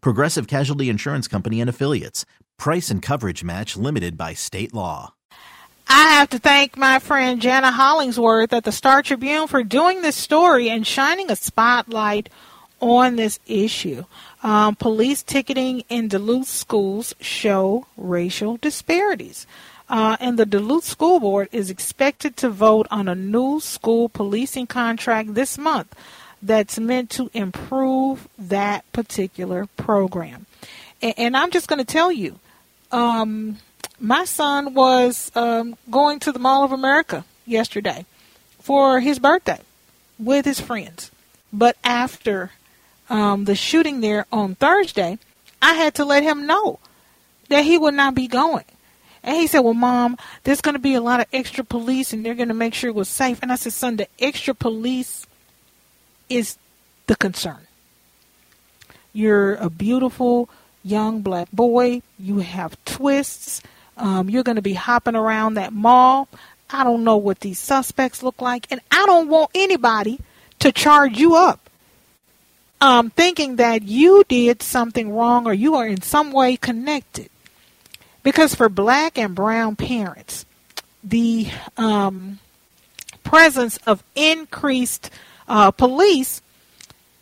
Progressive Casualty Insurance Company and Affiliates. Price and coverage match limited by state law. I have to thank my friend Jana Hollingsworth at the Star Tribune for doing this story and shining a spotlight on this issue. Um, police ticketing in Duluth schools show racial disparities. Uh, and the Duluth School Board is expected to vote on a new school policing contract this month that's meant to improve that particular program. And, and I'm just going to tell you, um, my son was um, going to the Mall of America yesterday for his birthday with his friends. But after um, the shooting there on Thursday, I had to let him know that he would not be going. And he said, Well, mom, there's going to be a lot of extra police and they're going to make sure it was safe. And I said, Son, the extra police is the concern. You're a beautiful young black boy. You have twists. Um, you're going to be hopping around that mall. I don't know what these suspects look like. And I don't want anybody to charge you up um, thinking that you did something wrong or you are in some way connected. Because for black and brown parents, the um, presence of increased uh, police,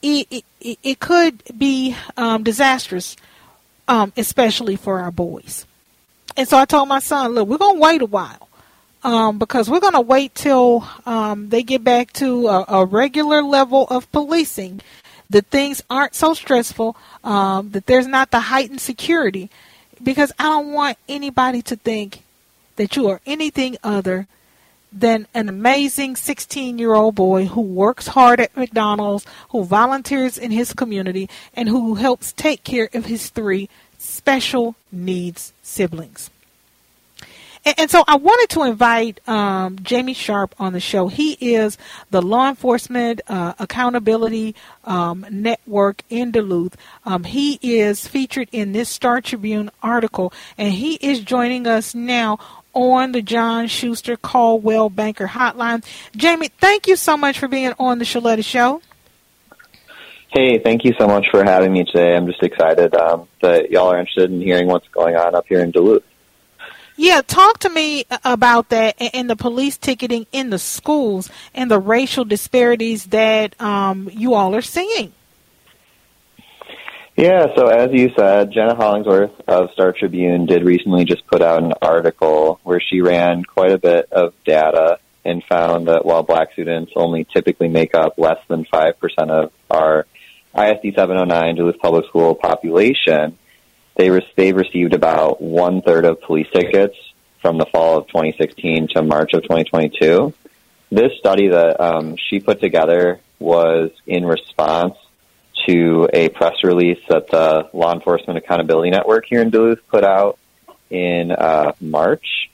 it, it, it, could be um, disastrous, um, especially for our boys. And so I told my son, look, we're going to wait a while. Um, because we're going to wait till um, they get back to a, a regular level of policing that things aren't so stressful, um, that there's not the heightened security, because I don't want anybody to think that you are anything other than an amazing 16 year old boy who works hard at McDonald's, who volunteers in his community, and who helps take care of his three special needs siblings. And, and so I wanted to invite um, Jamey Sharp on the show. He is the Law Enforcement uh, Accountability um, Network in Duluth. Um, he is featured in this Star Tribune article, and he is joining us now on the John Schuster Coldwell Banker Hotline. Jamey, thank you so much for being on the Sheletta Show. Hey, thank you so much for having me today. I'm just excited um, that y'all are interested in hearing what's going on up here in Duluth. Yeah, talk to me about that and the police ticketing in the schools and the racial disparities that um, you all are seeing. Yeah, so as you said, Jenna Hollingsworth of Star Tribune did recently just put out an article where she ran quite a bit of data and found that while black students only typically make up less than 5% of our ISD 709 Duluth Public School population, they re- they've received about one third of police tickets from the fall of 2016 to March of 2022. This study that um, she put together was in response to a press release that the Law Enforcement Accountability Network here in Duluth put out in uh, March.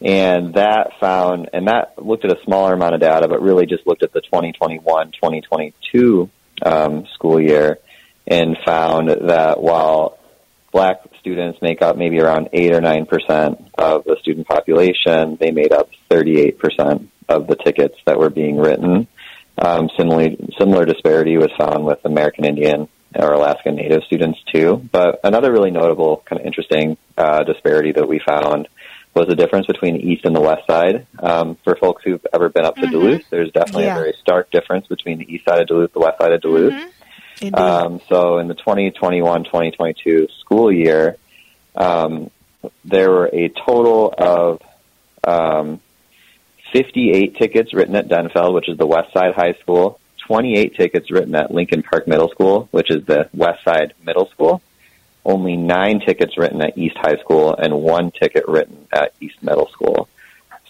And that found, and that looked at a smaller amount of data, but really just looked at the 2021 2022 um, school year and found that while black students make up maybe around 8 or 9% of the student population. They made up 38% of the tickets that were being written. Um, similarly, similar disparity was found with American Indian or Alaska Native students too. But another really notable, kind of interesting uh, disparity that we found was the difference between the east and the west side. Um, for folks who've ever been up to mm-hmm. Duluth, there's definitely yeah. a very stark difference between the east side of Duluth, the west side of Duluth. Mm-hmm. Um, so in the 2021-2022 school year, um, there were a total of um, 58 tickets written at Denfeld, which is the West Side High School, 28 tickets written at Lincoln Park Middle School, which is the West Side Middle School, only nine tickets written at East High School, and one ticket written at East Middle School.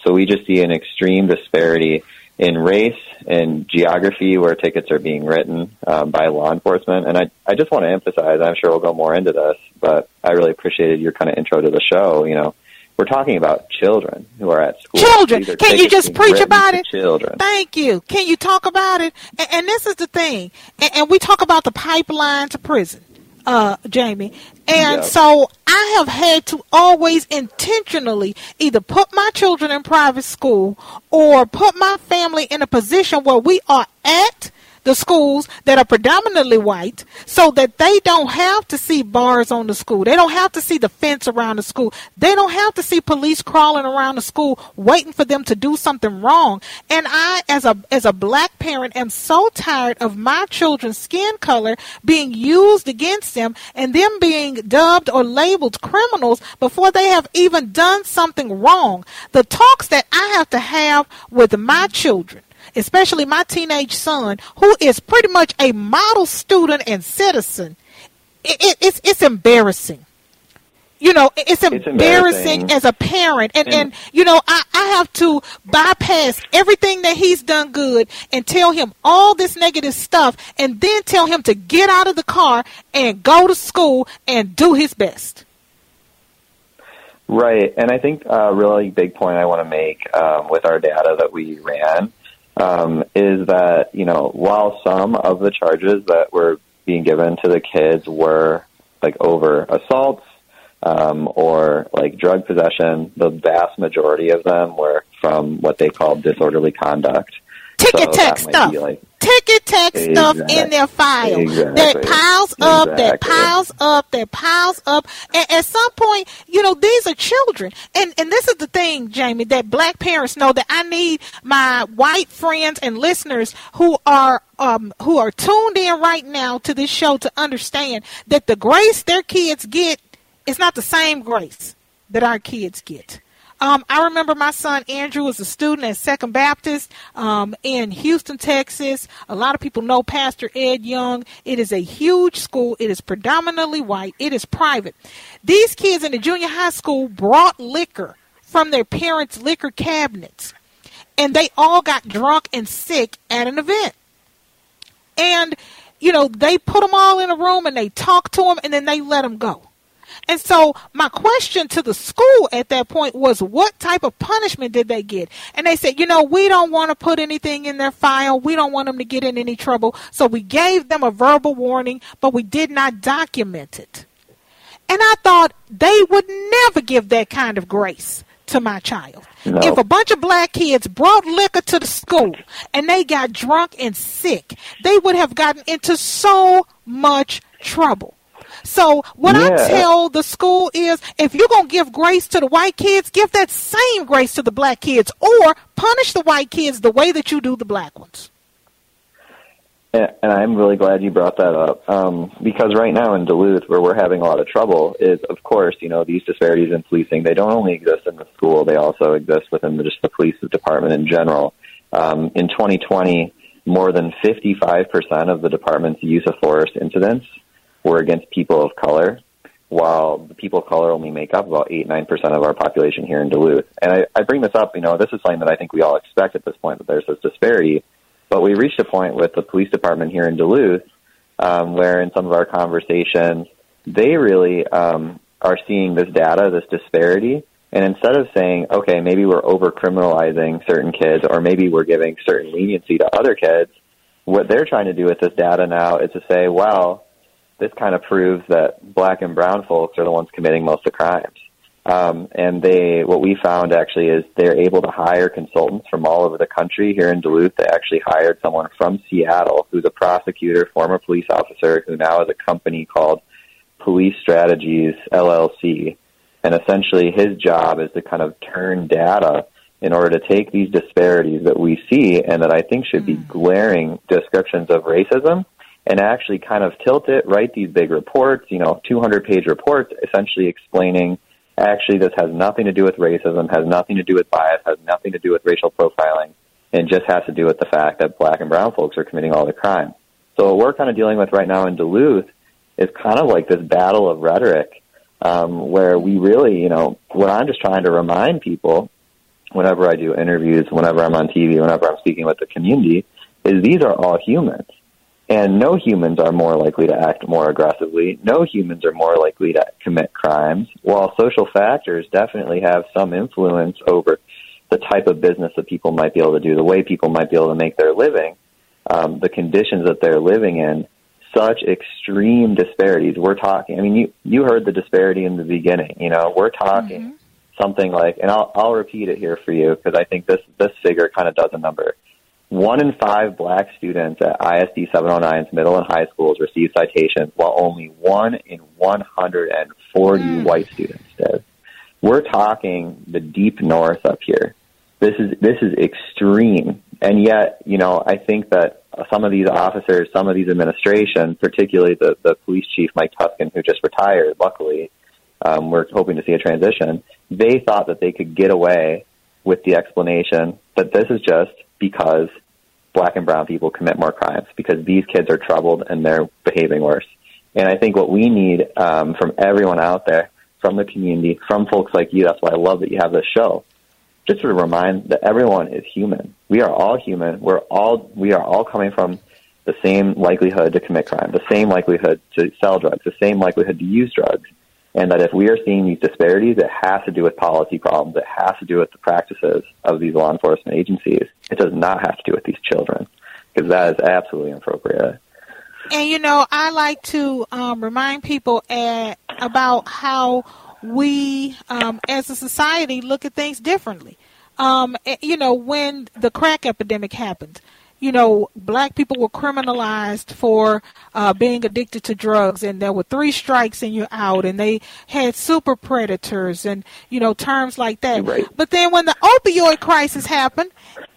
So we just see an extreme disparity in race and geography where tickets are being written um, by law enforcement. And I, I just want to emphasize, I'm sure we'll go more into this, but I really appreciated your kind of intro to the show. You know, we're talking about children who are at school. Children. Can you just preach about it? Children. Thank you. Can you talk about it? And, and this is the thing. And, and, we talk about the pipeline to prison, uh, Jamey. And Yeah. so I have had to always intentionally either put my children in private school or put my family in a position where we are at the schools that are predominantly white so that they don't have to see bars on the school. They don't have to see the fence around the school. They don't have to see police crawling around the school waiting for them to do something wrong. And I as a as a black parent am so tired of my children's skin color being used against them and them being dubbed or labeled criminals before they have even done something wrong. The talks that I have to have with my children especially my teenage son, who is pretty much a model student and citizen, it, it, it's it's embarrassing. You know, it's embarrassing, embarrassing. as a parent, and, and And- you know, I, I have to bypass everything that he's done good and tell him all this negative stuff, and then tell him to get out of the car and go to school and do his best. Right, and I think a really big point I want to make um, with our data that we ran um, is that you know while some of the charges that were being given to the kids were like over assaults um, or like drug possession, the vast majority of them were from what they call disorderly conduct. ticket So tech stuff. be like ticket tech stuff in their file that exactly. piles up, that piles up, that piles up. And at some point, you know, these are children. And and this is the thing, Jamey, that black parents know that I need my white friends and listeners who are um, who are tuned in right now to this show to understand that the grace their kids get is not the same grace that our kids get. Um, I remember my son Andrew was a student at Second Baptist um, in Houston, Texas. A lot of people know Pastor Ed Young. It is a huge school. It is predominantly white. It is private. These kids in the junior high school brought liquor from their parents' liquor cabinets, and they all got drunk and sick at an event. And you know they put them all in a room and they talked to them, and then they let them go. And so my question to the school at that point was, what type of punishment did they get? And they said, you know, we don't want to put anything in their file. We don't want them to get in any trouble. So we gave them a verbal warning, but we did not document it. And I thought they would never give that kind of grace to my child. No. If a bunch of black kids brought liquor to the school and they got drunk and sick, they would have gotten into so much trouble. So what I tell the school is if you're going to give grace to the white kids, give that same grace to the black kids or punish the white kids the way that you do the black ones. And and I'm really glad you brought that up um, because right now in Duluth, where we're having a lot of trouble, is of course you know these disparities in policing. They don't only exist in the school; they also exist within the, just the police department in general. Um, in 2020, more than 55% of the department's use of force incidents were against people of color, while the people of color only make up about eight nine percent of our population here in Duluth. And I, I bring this up, you know, this is something that I think we all expect at this point that there's this disparity. But we reached a point with the police department here in Duluth um, where, in some of our conversations, they really um, are seeing this data, this disparity, and instead of saying, okay, maybe we're over criminalizing certain kids or maybe we're giving certain leniency to other kids, what they're trying to do with this data now is to say, well, this kind of proves that black and brown folks are the ones committing most of the crimes. Um, and they, what we found actually is they're able to hire consultants from all over the country. Here in Duluth, they actually hired someone from Seattle who's a prosecutor, former police officer, who now has a company called Police Strategies LLC. And essentially, his job is to kind of turn data in order to take these disparities that we see and that I think should be glaring descriptions of racism and actually kind of tilt it, write these big reports, you know, 200 page reports, essentially explaining actually this has nothing to do with racism, has nothing to do with bias, has nothing to do with racial profiling, and just has to do with the fact that black and brown folks are committing all the crime. So what we're kind of dealing with right now in Duluth is kind of like this battle of rhetoric, um, where we really, you know, what I'm just trying to remind people whenever I do interviews, whenever I'm on TV, whenever I'm speaking with the community, is these are all humans. And no humans are more likely to act more aggressively. No humans are more likely to commit crimes, while social factors definitely have some influence over the type of business that people might be able to do, the way people might be able to make their living, um, the conditions that they're living in. Such extreme disparities. We're talking. I mean, you you heard the disparity in the beginning. You know, we're talking mm-hmm. something like, and I'll I'll repeat it here for you because I think this this figure kind of does a number. One in five black students at ISD 709's middle and high schools receive citations, while only one in 140 mm. white students did. We're talking the deep north up here. This is this is extreme, and yet you know I think that some of these officers, some of these administrations, particularly the the police chief Mike Tusken, who just retired, luckily, um, we're hoping to see a transition. They thought that they could get away with the explanation that this is just because black and brown people commit more crimes because these kids are troubled and they're behaving worse. And I think what we need um, from everyone out there, from the community, from folks like you, that's why I love that you have this show, just to remind that everyone is human. We are all human. We're all we are all coming from the same likelihood to commit crime, the same likelihood to sell drugs, the same likelihood to use drugs and that if we are seeing these disparities, it has to do with policy problems. It has to do with the practices of these law enforcement agencies. It does not have to do with these children, because that is absolutely inappropriate. And you know, I like to um, remind people at, about how we, um, as a society, look at things differently. Um, eh, you know, when the crack epidemic happened, you know, black people were criminalized for uh, being addicted to drugs, and there were three strikes and you're out, and they had super predators and, you know, terms like that. Right. But then when the opioid crisis happened,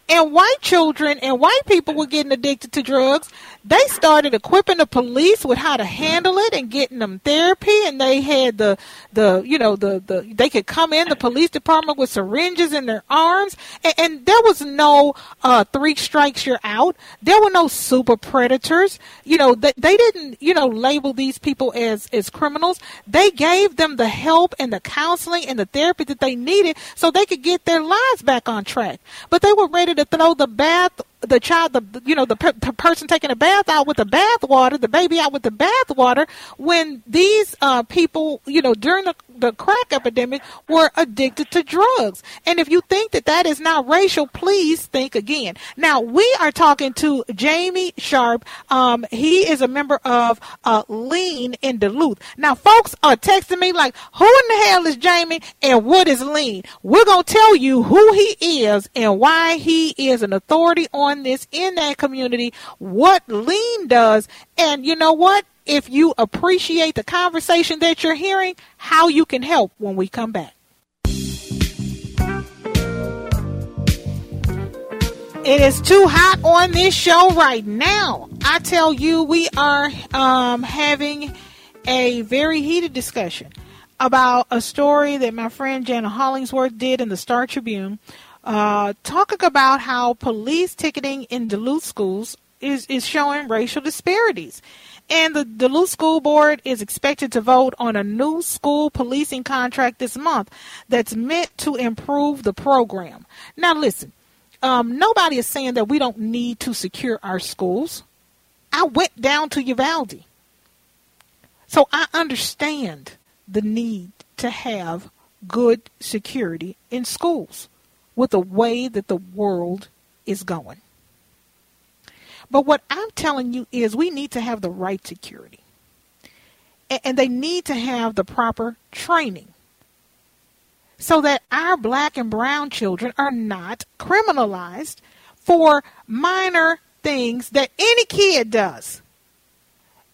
and white children and white people were getting addicted to drugs, they started equipping the police with how to handle it and getting them therapy. And they had the the you know the the they could come in the police department with syringes in their arms. And, and there was no uh three strikes you're out. There were no super predators. You know they, they didn't you know label these people as as criminals. They gave them the help and the counseling and the therapy that they needed so they could get their lives back on track. But they were ready to throw the bath the child, the you know the, per- the person taking a bath out with the bath water, the baby out with the bath water, when these uh, people, you know, during the the crack epidemic were addicted to drugs. And if you think that that is not racial, please think again. Now, we are talking to Jamey Sharp. Um, he is a member of uh, Lean in Duluth. Now, folks are texting me like, who in the hell is Jamey and what is Lean? We're going to tell you who he is and why he is an authority on this in that community, what Lean does. And you know what? if you appreciate the conversation that you're hearing, how you can help when we come back. It is too hot on this show right now. I tell you, we are um, having a very heated discussion about a story that my friend Jana Hollingsworth did in the Star Tribune, uh, talking about how police ticketing in Duluth schools is, is showing racial disparities. And the Duluth School Board is expected to vote on a new school policing contract this month that's meant to improve the program. Now, listen, um, nobody is saying that we don't need to secure our schools. I went down to Uvalde. So I understand the need to have good security in schools with the way that the world is going. But what I'm telling you is we need to have the right security. And they need to have the proper training so that our black and brown children are not criminalized for minor things that any kid does.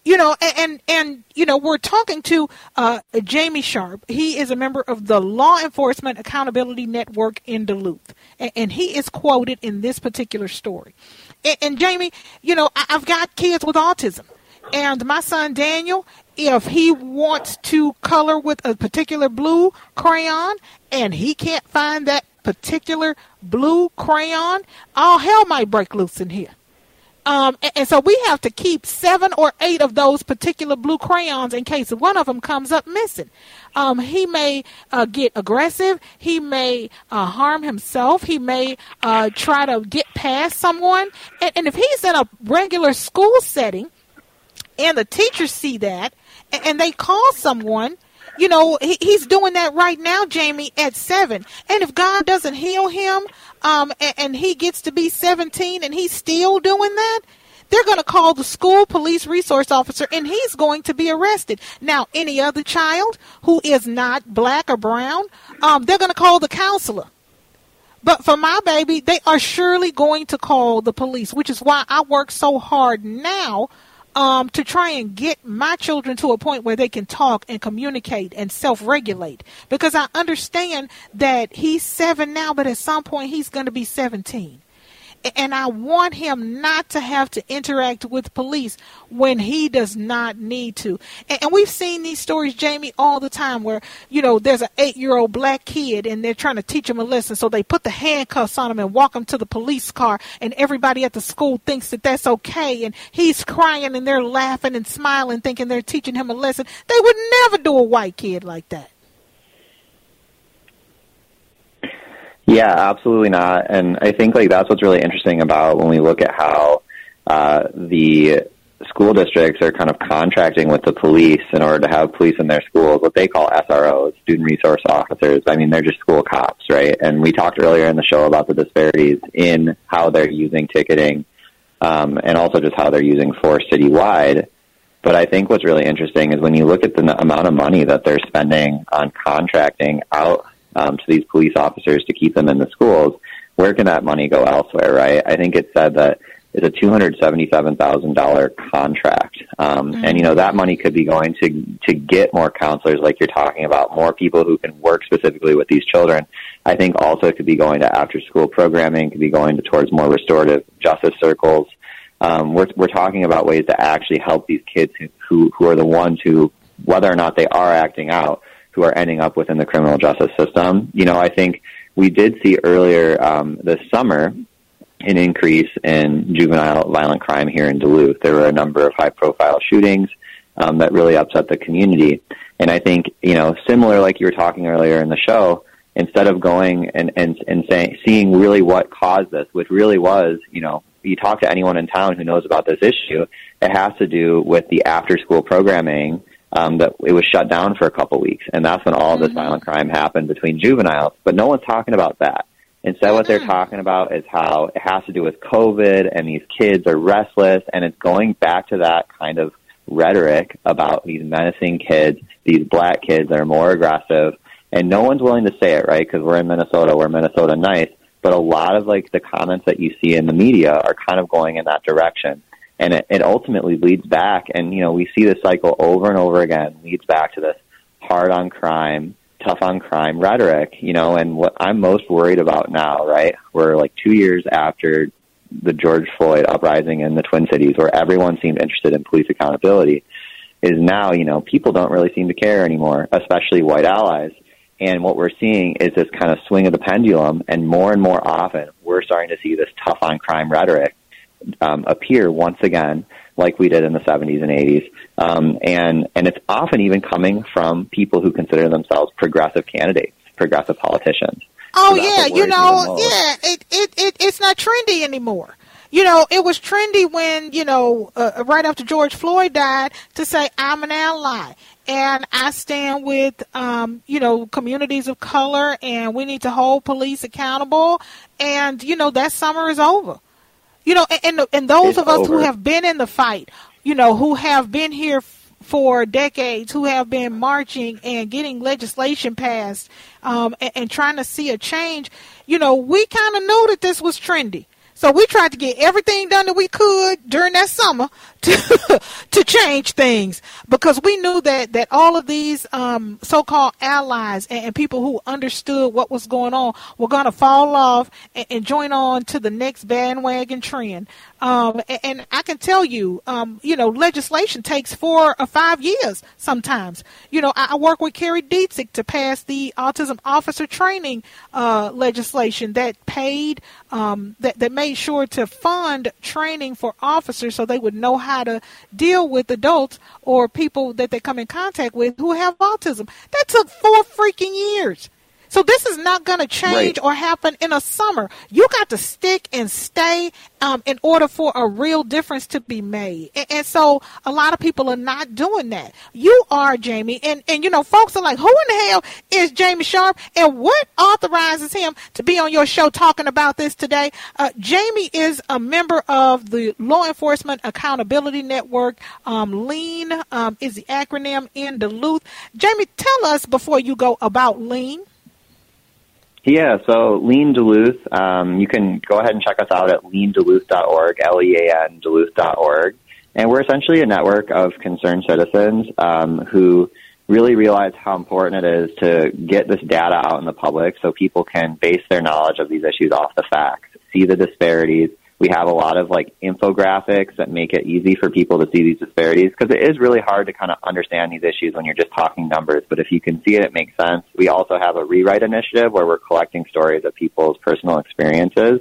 You know, and and, you know, we're talking to uh, Jamey Sharp. He is a member of the Law Enforcement Accountability Network in Duluth, and, and he is quoted in this particular story. And, and Jamey, you know, I, I've got kids with autism. And my son Daniel, if he wants to color with a particular blue crayon and he can't find that particular blue crayon, all hell might break loose in here. Um, and, and, so we have to keep seven or eight of those particular blue crayons in case one of them comes up missing. Um, he may uh, get aggressive. He may uh, harm himself. He may uh, try to get past someone. And, and if he's in a regular school setting, and the teachers see that, and, and they call someone, you know, he, he's doing that right now, Jamey, at seven. And if God doesn't heal him, um, and, and he gets to be 17 and he's still doing that, they're going to call the school police resource officer and he's going to be arrested. Now, any other child who is not black or brown, um, they're going to call the counselor. But for my baby, they are surely going to call the police, which is why I work so hard now um, to try and get my children to a point where they can talk and communicate and self regulate. Because I understand that he's seven now, but at some point he's going to be 17 and I want him not to have to interact with police when he does not need to. And, we've seen these stories, Jamey, all the time where, you know, there's an eight year old black kid and they're trying to teach him a lesson. So they put the handcuffs on him and walk him to the police car and everybody at the school thinks that that's okay. And he's crying and they're laughing and smiling thinking they're teaching him a lesson. They would never do a white kid like that. Yeah, absolutely not. And I think like that's what's really interesting about when we look at how uh, the school districts are kind of contracting with the police in order to have police in their schools, what they call SROs, student resource officers. I mean, they're just school cops, right? And we talked earlier in the show about the disparities in how they're using ticketing um, and also just how they're using force citywide. But I think what's really interesting is when you look at the amount of money that they're spending on contracting out um, to these police officers to keep them in the schools, where can that money go elsewhere, right? I think it said that it's a $277,000 contract. Um, mm-hmm. And, you know, that money could be going to, to get more counselors like you're talking about, more people who can work specifically with these children. I think also it could be going to after school programming, could be going to, towards more restorative justice circles. Um, we're, we're talking about ways to actually help these kids who, who, who are the ones who, whether or not they are acting out, who are ending up within the criminal justice system. You know, I think we did see earlier um, this summer an increase in juvenile violent crime here in Duluth. There were a number of high profile shootings um, that really upset the community. And I think, you know, similar like you were talking earlier in the show, instead of going and, and, and saying, seeing really what caused this, which really was, you know, you talk to anyone in town who knows about this issue, it has to do with the after school programming um, that it was shut down for a couple weeks, and that's when all mm-hmm. this violent crime happened between juveniles. But no one's talking about that. Instead, what they're mm-hmm. talking about is how it has to do with COVID, and these kids are restless, and it's going back to that kind of rhetoric about these menacing kids, these black kids that are more aggressive, and no one's willing to say it, right? Because we're in Minnesota, we're Minnesota nice, but a lot of like the comments that you see in the media are kind of going in that direction and it, it ultimately leads back. And you know, we see this cycle over and over again. Leads back to this hard on crime, tough on crime rhetoric. You know, and what I'm most worried about now, right? We're like two years after the George Floyd uprising in the Twin Cities, where everyone seemed interested in police accountability. Is now, you know, people don't really seem to care anymore, especially white allies. And what we're seeing is this kind of swing of the pendulum, and more and more often, we're starting to see this tough on crime rhetoric um, appear once again, like we did in the 70s and 80s. Um, and, and it's often even coming from people who consider themselves progressive candidates, progressive politicians. Oh, so yeah, you know, yeah, it, it, it, it's not trendy anymore you know, it was trendy when, you know, uh, right after George Floyd died to say, I'm an ally. And I stand with, um, you know, communities of color and we need to hold police accountable. And, you know, that summer is over. You know, and and those it's of us over. who have been in the fight, you know, who have been here for decades, who have been marching and getting legislation passed, um, and, and trying to see a change, you know, we kind of knew that this was trendy. So we tried to get everything done that we could during that summer to to change things because we knew that that all of these um, so-called allies and, and, people who understood what was going on were going to fall off and, and, join on to the next bandwagon trend. Um, and, I can tell you, um, you know, legislation takes four or five years sometimes. You know, I, work with Kerry Dietzig to pass the autism officer training uh, legislation that paid um, that that made sure to fund training for officers so they would know how to deal with adults or people that they come in contact with who have autism. That took four freaking years. So this is not going to change right. or happen in a summer. You got to stick and stay um, in order for a real difference to be made. And, and, so a lot of people are not doing that. You are Jamey, and and you know folks are like, who in the hell is Jamey Sharp, and what authorizes him to be on your show talking about this today? Uh, Jamey is a member of the Law Enforcement Accountability Network. Um, LEAN um, is the acronym in Duluth. Jamie, tell us before you go about LEAN. Yeah, so Lean Duluth, um, you can go ahead and check us out at leanduluth.org, L-E-A-N Duluth.org. And we're essentially a network of concerned citizens um, who really realize how important it is to get this data out in the public so people can base their knowledge of these issues off the facts, see the disparities, we have a lot of like infographics that make it easy for people to see these disparities because it is really hard to kind of understand these issues when you're just talking numbers. But if you can see it, it makes sense. We also have a rewrite initiative where we're collecting stories of people's personal experiences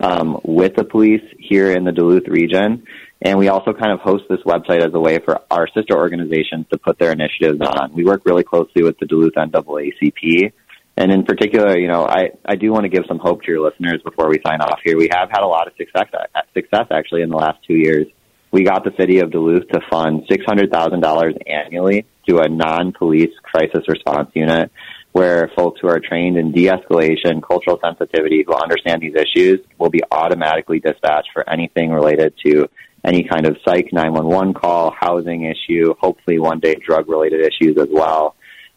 um, with the police here in the Duluth region. And we also kind of host this website as a way for our sister organizations to put their initiatives on. We work really closely with the Duluth NAACP and in particular, you know, I, I do want to give some hope to your listeners before we sign off here. We have had a lot of success, success actually in the last two years. We got the city of Duluth to fund $600,000 annually to a non-police crisis response unit where folks who are trained in de-escalation, cultural sensitivity, who understand these issues will be automatically dispatched for anything related to any kind of psych 911 call, housing issue, hopefully one day drug related issues as well.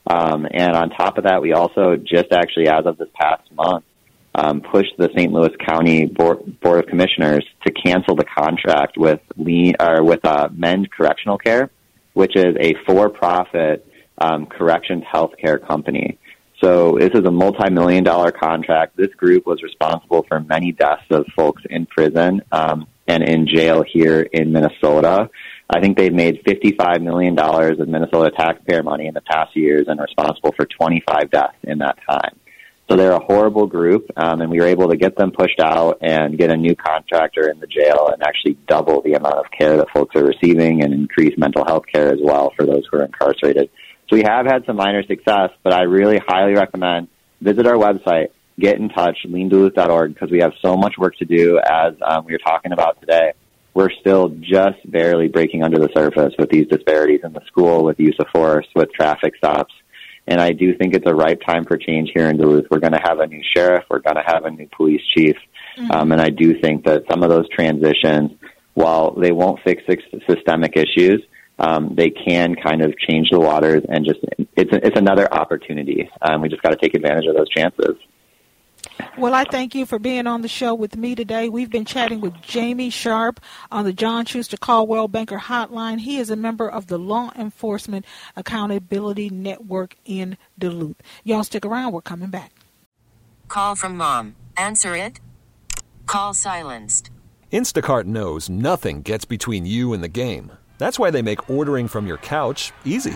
Um, and on top of that, we also just actually, as of this past month, um, pushed the St. Louis County Board, Board of Commissioners to cancel the contract with Lean, or with uh, Mend Correctional Care, which is a for-profit um, corrections healthcare company. So this is a multi-million dollar contract. This group was responsible for many deaths of folks in prison um, and in jail here in Minnesota. I think they've made $55 million of Minnesota taxpayer money in the past years and responsible for 25 deaths in that time. So they're a horrible group, um, and we were able to get them pushed out and get a new contractor in the jail and actually double the amount of care that folks are receiving and increase mental health care as well for those who are incarcerated. So we have had some minor success, but I really highly recommend visit our website, get in touch, leanduluth.org, because we have so much work to do as um, we were talking about today we're still just barely breaking under the surface with these disparities in the school, with use of force, with traffic stops. And I do think it's a ripe time for change here in Duluth. We're going to have a new sheriff. We're going to have a new police chief. Mm-hmm. Um, and I do think that some of those transitions, while they won't fix systemic issues, um, they can kind of change the waters and just it's it's another opportunity. Um, we just got to take advantage of those chances. Well, I thank you for being on the show with me today. We've been chatting with Jamey Sharp on the John Schuster Coldwell Banker Hotline. He is a member of the Law Enforcement Accountability Network in Duluth. Y'all stick around. We're coming back. Call from mom. Answer it. Call silenced. Instacart knows nothing gets between you and the game. That's why they make ordering from your couch easy.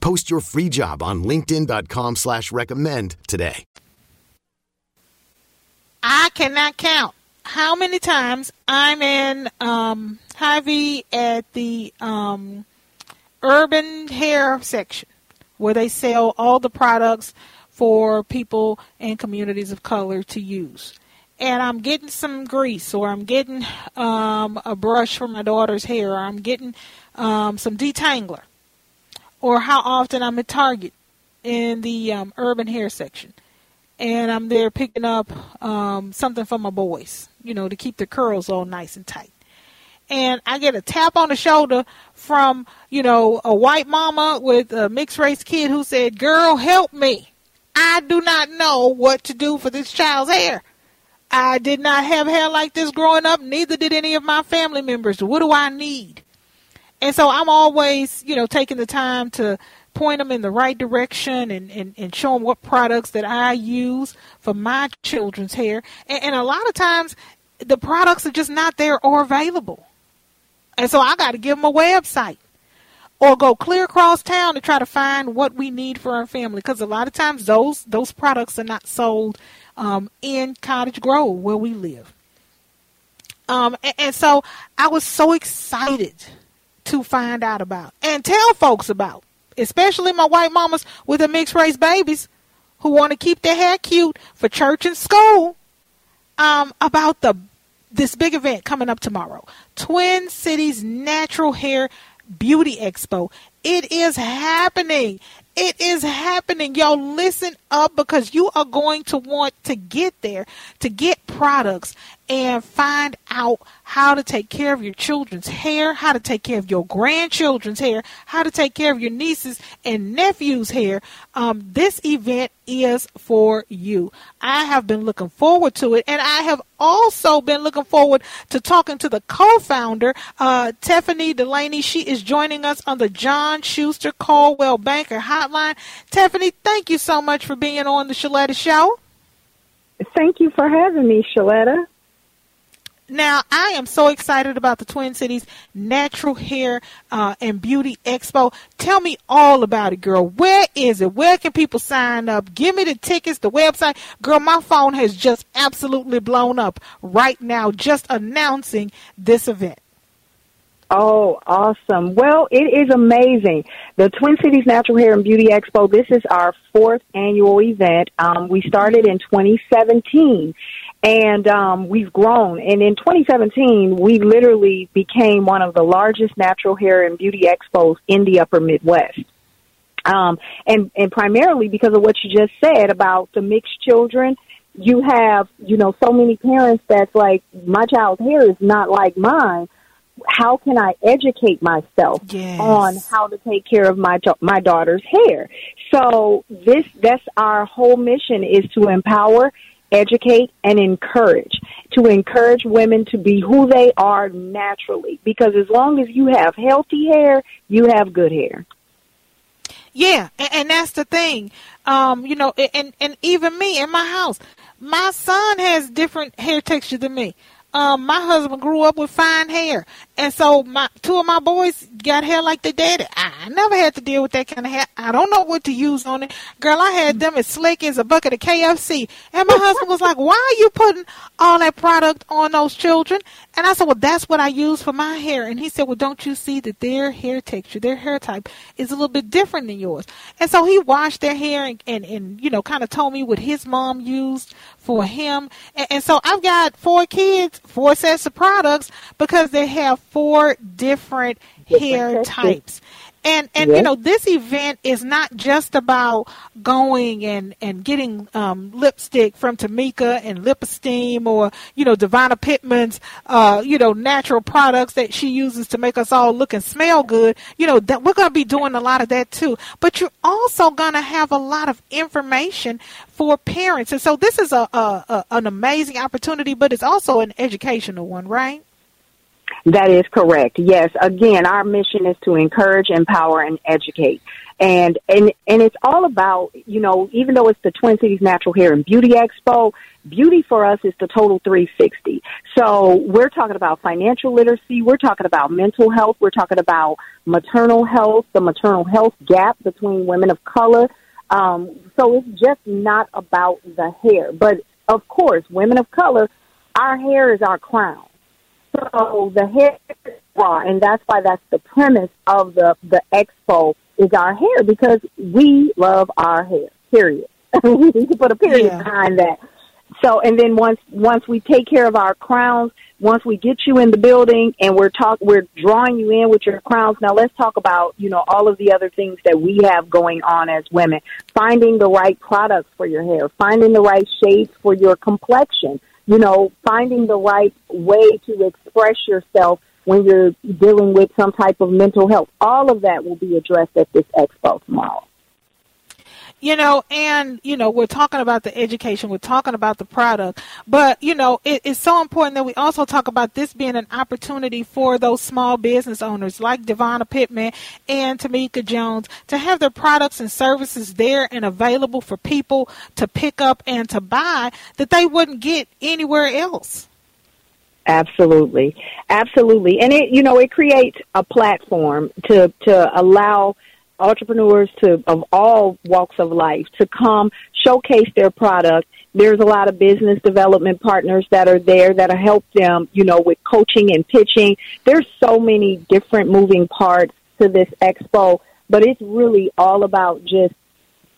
Post your free job on LinkedIn.com slash recommend today. I cannot count how many times I'm in um, Hy-Vee at the um, urban hair section where they sell all the products for people and communities of color to use. And I'm getting some grease, or I'm getting um, a brush for my daughter's hair, or I'm getting um, some detangler, or how often I'm at Target in the um, urban hair section, and I'm there picking up um, something for my boys, you know, to keep their curls all nice and tight. And I get a tap on the shoulder from, you know, a white mama with a mixed race kid who said, Girl, help me. I do not know what to do for this child's hair. I did not have hair like this growing up, neither did any of my family members. What do I need? And so I'm always, you know, taking the time to point them in the right direction and, and, and show them what products that I use for my children's hair. And, and a lot of times the products are just not there or available. And so I got to give them a website or go clear across town to try to find what we need for our family because a lot of times those those products are not sold um, in Cottage Grove where we live. Um, and, and so I was so excited to find out about and tell folks about, especially my white mamas with the mixed race babies who want to keep their hair cute for church and school. Um, about the this big event coming up tomorrow, Twin Cities Natural Hair Beauty Expo. It is happening. It is happening. Y'all listen up because you are going to want to get there to get products and find out how to take care of your children's hair, how to take care of your grandchildren's hair, how to take care of your nieces and nephews' hair. Um, this event is for you. I have been looking forward to it, and I have also been looking forward to talking to the co-founder, uh, Tiffany Delaney. She is joining us on the John Schuster Coldwell Banker Hotline. Tiffany, thank you so much for being on the Sheletta Show. Thank you for having me, Sheletta. Now, I am so excited about the Twin Cities Natural Hair uh, and Beauty Expo. Tell me all about it, girl. Where is it? Where can people sign up? Give me the tickets, the website. Girl, my phone has just absolutely blown up right now just announcing this event. Oh, awesome. Well, it is amazing. The Twin Cities Natural Hair and Beauty Expo, this is our fourth annual event. Um, we started in 2017 and um, we've grown. And in 2017, we literally became one of the largest natural hair and beauty expos in the upper Midwest. Um, and, and primarily because of what you just said about the mixed children. You have, you know, so many parents that's like, my child's hair is not like mine. How can I educate myself yes. on how to take care of my my daughter's hair? So this that's our whole mission is to empower educate, and encourage. To encourage women to be who they are naturally. Because as long as you have healthy hair, you have good hair. Yeah, and, and that's the thing. Um, you know, and and even me in my house, my son has different hair texture than me um, my husband grew up with fine hair, and so my two of my boys got hair like their daddy. I, never had to deal with that kind of hair. I don't know what to use on it. Girl, I had them as slick as a bucket of KFC, and my husband was like, "Why are you putting all that product on those children?" And I said, "Well, that's what I use for my hair." And he said, "Well, don't you see that their hair texture, their hair type, is a little bit different than yours?" And so he washed their hair and and, and you know, kind of told me what his mom used for him. And, and so I've got four kids, four sets of products because they have four different hair types. And and yes. you know this event is not just about going and and getting um, lipstick from Tamika and Lip Esteem or you know Devonna Pittman's uh, you know natural products that she uses to make us all look and smell good. You know that we're going to be doing a lot of that too. But you're also going to have a lot of information for parents, and so this is a, a, a an amazing opportunity, but it's also an educational one, right? That is correct. Yes. Again, our mission is to encourage, empower, and educate. And, and, and it's all about, you know, even though it's the Twin Cities Natural Hair and Beauty Expo, beauty for us is the total 360. So we're talking about financial literacy. We're talking about mental health. We're talking about maternal health, the maternal health gap between women of color. Um, so it's just not about the hair. But of course, women of color, our hair is our crown. So the hair bra, and that's why that's the premise of the the expo is our hair because we love our hair. Period. we need to put a period yeah. behind that. So, and then once once we take care of our crowns, once we get you in the building and we're talk we're drawing you in with your crowns. Now let's talk about you know all of the other things that we have going on as women. Finding the right products for your hair, finding the right shades for your complexion, you know, finding the right way to express yourself when you're dealing with some type of mental health. All of that will be addressed at this expo tomorrow. You know, and, you know, we're talking about the education, we're talking about the product, but, you know, it, it's so important that we also talk about this being an opportunity for those small business owners like Devonna Pittman and Tamika Jones to have their products and services there and available for people to pick up and to buy that they wouldn't get anywhere else. Absolutely. Absolutely. And it, you know, it creates a platform to, to allow entrepreneurs to of all walks of life to come showcase their product. There's a lot of business development partners that are there that help them, you know, with coaching and pitching. There's so many different moving parts to this expo, but it's really all about just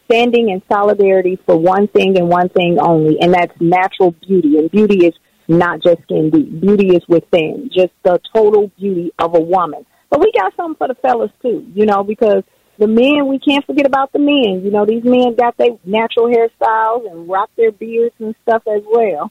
standing in solidarity for one thing and one thing only, and that's natural beauty. And beauty is not just skin deep. Beauty is within, just the total beauty of a woman. But we got something for the fellas too, you know, because the men, we can't forget about the men. You know, these men got their natural hairstyles and rock their beards and stuff as well.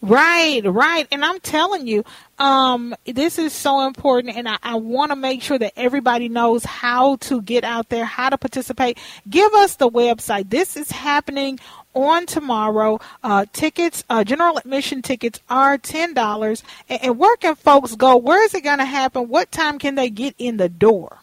Right, right. And I'm telling you, um, this is so important, and I, I want to make sure that everybody knows how to get out there, how to participate. Give us the website. This is happening on tomorrow. Uh, tickets, uh, general admission tickets are $10. And, and where can folks go? Where is it going to happen? What time can they get in the door?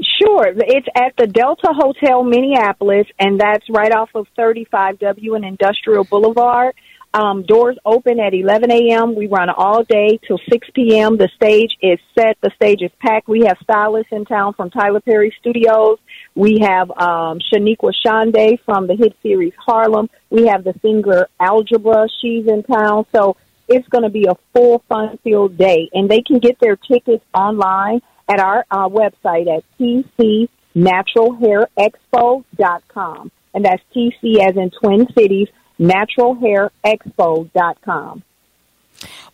Sure. It's at the Delta Hotel Minneapolis, and that's right off of 35W and Industrial Boulevard. Um, doors open at 11 a.m. We run all day till 6 p.m. The stage is set. The stage is packed. We have stylists in town from Tyler Perry Studios. We have um, Shoniqua Shandai from the hit series Harlem. We have the singer Algebra. She's in town. So it's going to be a full fun-filled day, and they can get their tickets online at our uh, website at tcnaturalhairexpo.com. And that's TC as in Twin Cities, naturalhairexpo.com.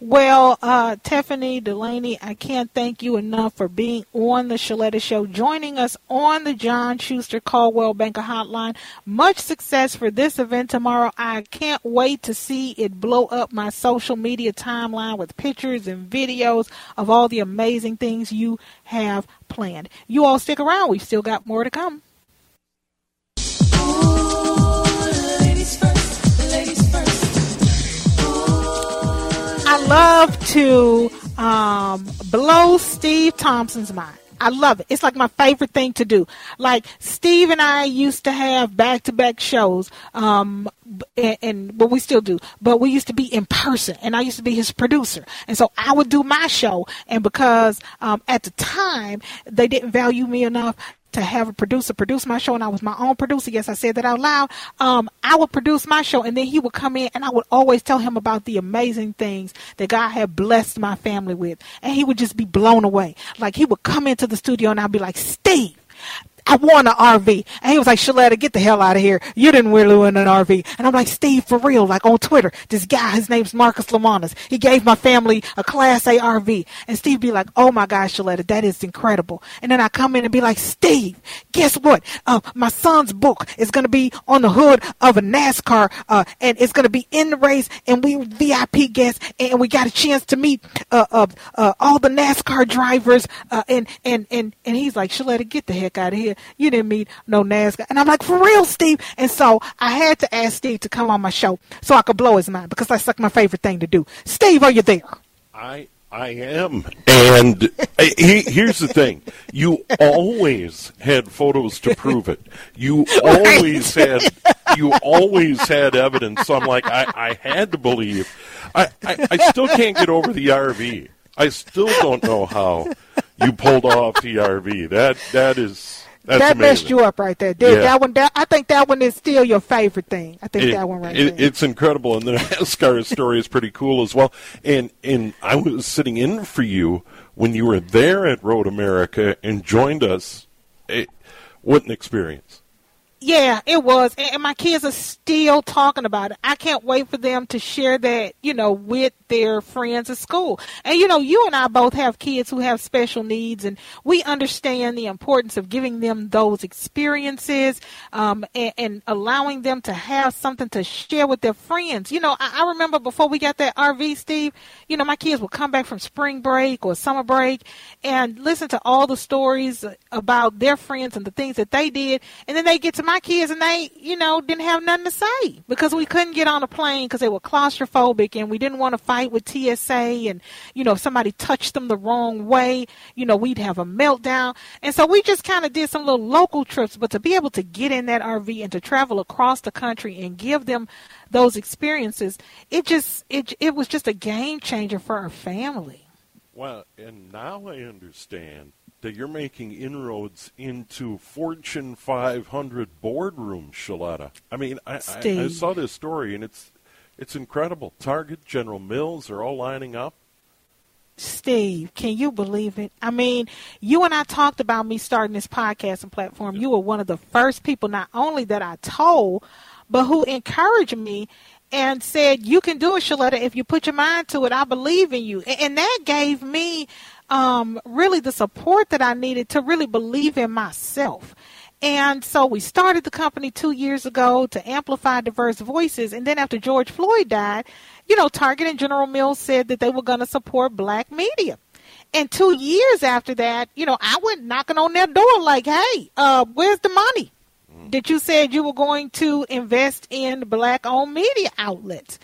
Well, uh, Tiffany Delaney, I can't thank you enough for being on the Sheletta Show, joining us on the John Schuster Coldwell Banker Hotline. Much success for this event tomorrow. I can't wait to see it blow up my social media timeline with pictures and videos of all the amazing things you have planned. You all stick around. We've still got more to come. I love to um, blow Steve Thompson's mind. I love it. It's like my favorite thing to do. Like Steve and I used to have back to back shows, um, and, and well, we still do, but we used to be in person, and I used to be his producer, and so I would do my show, and because um, at the time they didn't value me enough, to have a producer produce my show, and I was my own producer. Yes, I said that out loud. Um, I would produce my show, and then he would come in, and I would always tell him about the amazing things that God had blessed my family with, and he would just be blown away. Like he would come into the studio, and I'd be like, Steve. I want an RV. And he was like, Sheletta, get the hell out of here. You didn't really win an RV. And I'm like, Steve, for real, like on Twitter, this guy, his name's Marcus Lamanas. He gave my family a Class A RV. And Steve be like, oh my gosh, Sheletta, that is incredible. And then I come in and be like, Steve, guess what? Uh, my son's book is going to be on the hood of a NASCAR, uh, and it's going to be in the race, and we VIP guests, and we got a chance to meet uh, uh, uh, all the NASCAR drivers. Uh, and, and, and, and he's like, Sheletta, get the heck out of here. You didn't meet no NASCAR. And I'm like, for real, Steve. And so I had to ask Steve to come on my show so I could blow his mind because that's like my favorite thing to do. Steve, are you there? I I am, and uh, he, here's the thing: you always had photos to prove it. You always had you always had evidence. So I'm like, I, I had to believe. I, I, I still can't get over the RV. I still don't know how you pulled off the RV. That that is that's that amazing. messed you up right there. Dude, Yeah. That one, that, I think that one is still your favorite thing. I think It- that one right it- there. It's incredible, and the NASCAR story is pretty cool as well. And and I was sitting in for you when you were there at Road America and joined us. It, what an experience! Yeah, it was. And my kids are still talking about it. I can't wait for them to share that, you know, with their friends at school. And, you know, you and I both have kids who have special needs, and we understand the importance of giving them those experiences um, and, and allowing them to have something to share with their friends. You know, I, I remember before we got that RV, Steve, you know, my kids would come back from spring break or summer break and listen to all the stories about their friends and the things that they did. And then they get to my kids and they, you know, didn't have nothing to say because we couldn't get on a plane because they were claustrophobic and we didn't want to fight with TSA. And, you know, if somebody touched them the wrong way, you know, we'd have a meltdown. And so we just kind of did some little local trips. But to be able to get in that RV and to travel across the country and give them those experiences, it just, it, it was just a game changer for our family. Well, and now I understand that you're making inroads into Fortune 500 boardrooms, Sheletta. I mean, I, I, I saw this story, and it's it's incredible. Target, General Mills, are all lining up. Steve, can you believe it? I mean, you and I talked about me starting this podcasting platform. You were one of the first people, not only that I told, but who encouraged me and said, You can do it, Sheletta. If you put your mind to it, I believe in you. And that gave me um, really the support that I needed to really believe in myself. And so we started the company two years ago to amplify diverse voices. And then after George Floyd died, you know, Target and General Mills said that they were going to support black media. And two years after that, you know, I went knocking on their door like, hey, uh, where's the money that you said you were going to invest in black owned media outlets?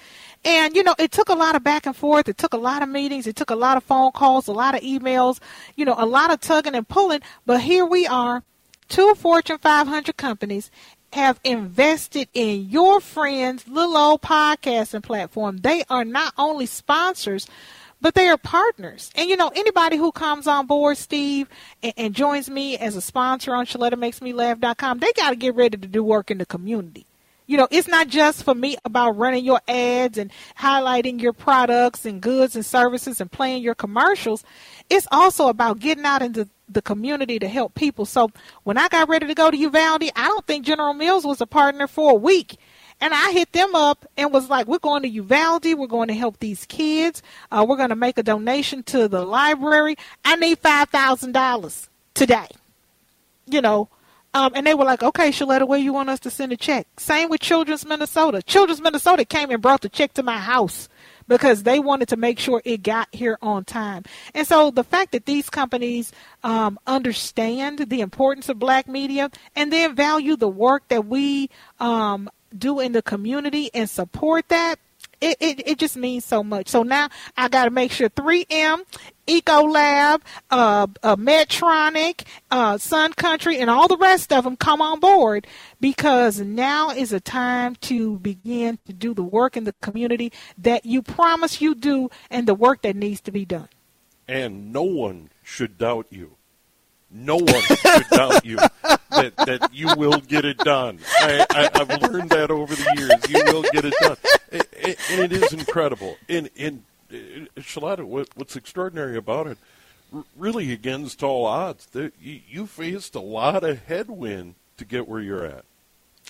And, you know, it took a lot of back and forth. It took a lot of meetings. It took a lot of phone calls, a lot of emails, you know, a lot of tugging and pulling. But here we are, two Fortune 500 companies have invested in your friend's little old podcasting platform. They are not only sponsors, but they are partners. And you know, anybody who comes on board, Steve, and, and joins me as a sponsor on ShelettaMakesMeLaugh.com, they got to get ready to do work in the community. You know, it's not just for me about running your ads and highlighting your products and goods and services and playing your commercials. It's also about getting out into the community to help people. So when I got ready to go to Uvalde, I don't think General Mills was a partner for a week. And I hit them up and was like, we're going to Uvalde. We're going to help these kids. Uh, we're going to make a donation to the library. I need $5,000 today. You know, um, and they were like, okay, Sheletta, where you want us to send a check? Same with Children's Minnesota. Children's Minnesota came and brought the check to my house because they wanted to make sure it got here on time. And so the fact that these companies um, understand the importance of black media and then value the work that we um, do in the community and support that, it, it, it just means so much. So now I got to make sure 3M, Ecolab, uh, uh, Medtronic, uh, Sun Country, and all the rest of them come on board because now is a time to begin to do the work in the community that you promise you do and the work that needs to be done. and no one should doubt you. No one should doubt you that, that you will get it done. I, I, I've learned that over the years. You will get it done, A- a- and it is incredible. And, and uh, Sheletta, what, what's extraordinary about it? really against all odds. There, you, you faced a lot of headwind to get where you're at.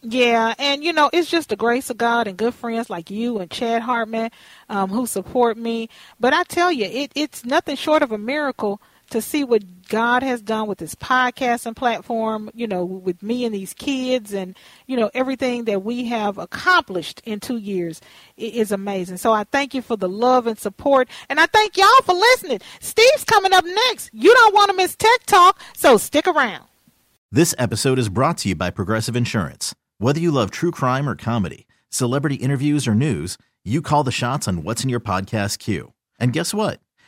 Yeah, and you know, it's just the grace of God and good friends like you and Chad Hartman um, who support me. But I tell you, it, it's nothing short of a miracle to see what God has done with this podcasting platform, you know, with me and these kids and, you know, everything that we have accomplished in two years is amazing. So I thank you for the love and support. And I thank y'all for listening. Steve's coming up next. You don't want to miss Tech Talk, so stick around. This episode is brought to you by Progressive Insurance. Whether you love true crime or comedy, celebrity interviews or news, you call the shots on what's in your podcast queue. And guess what?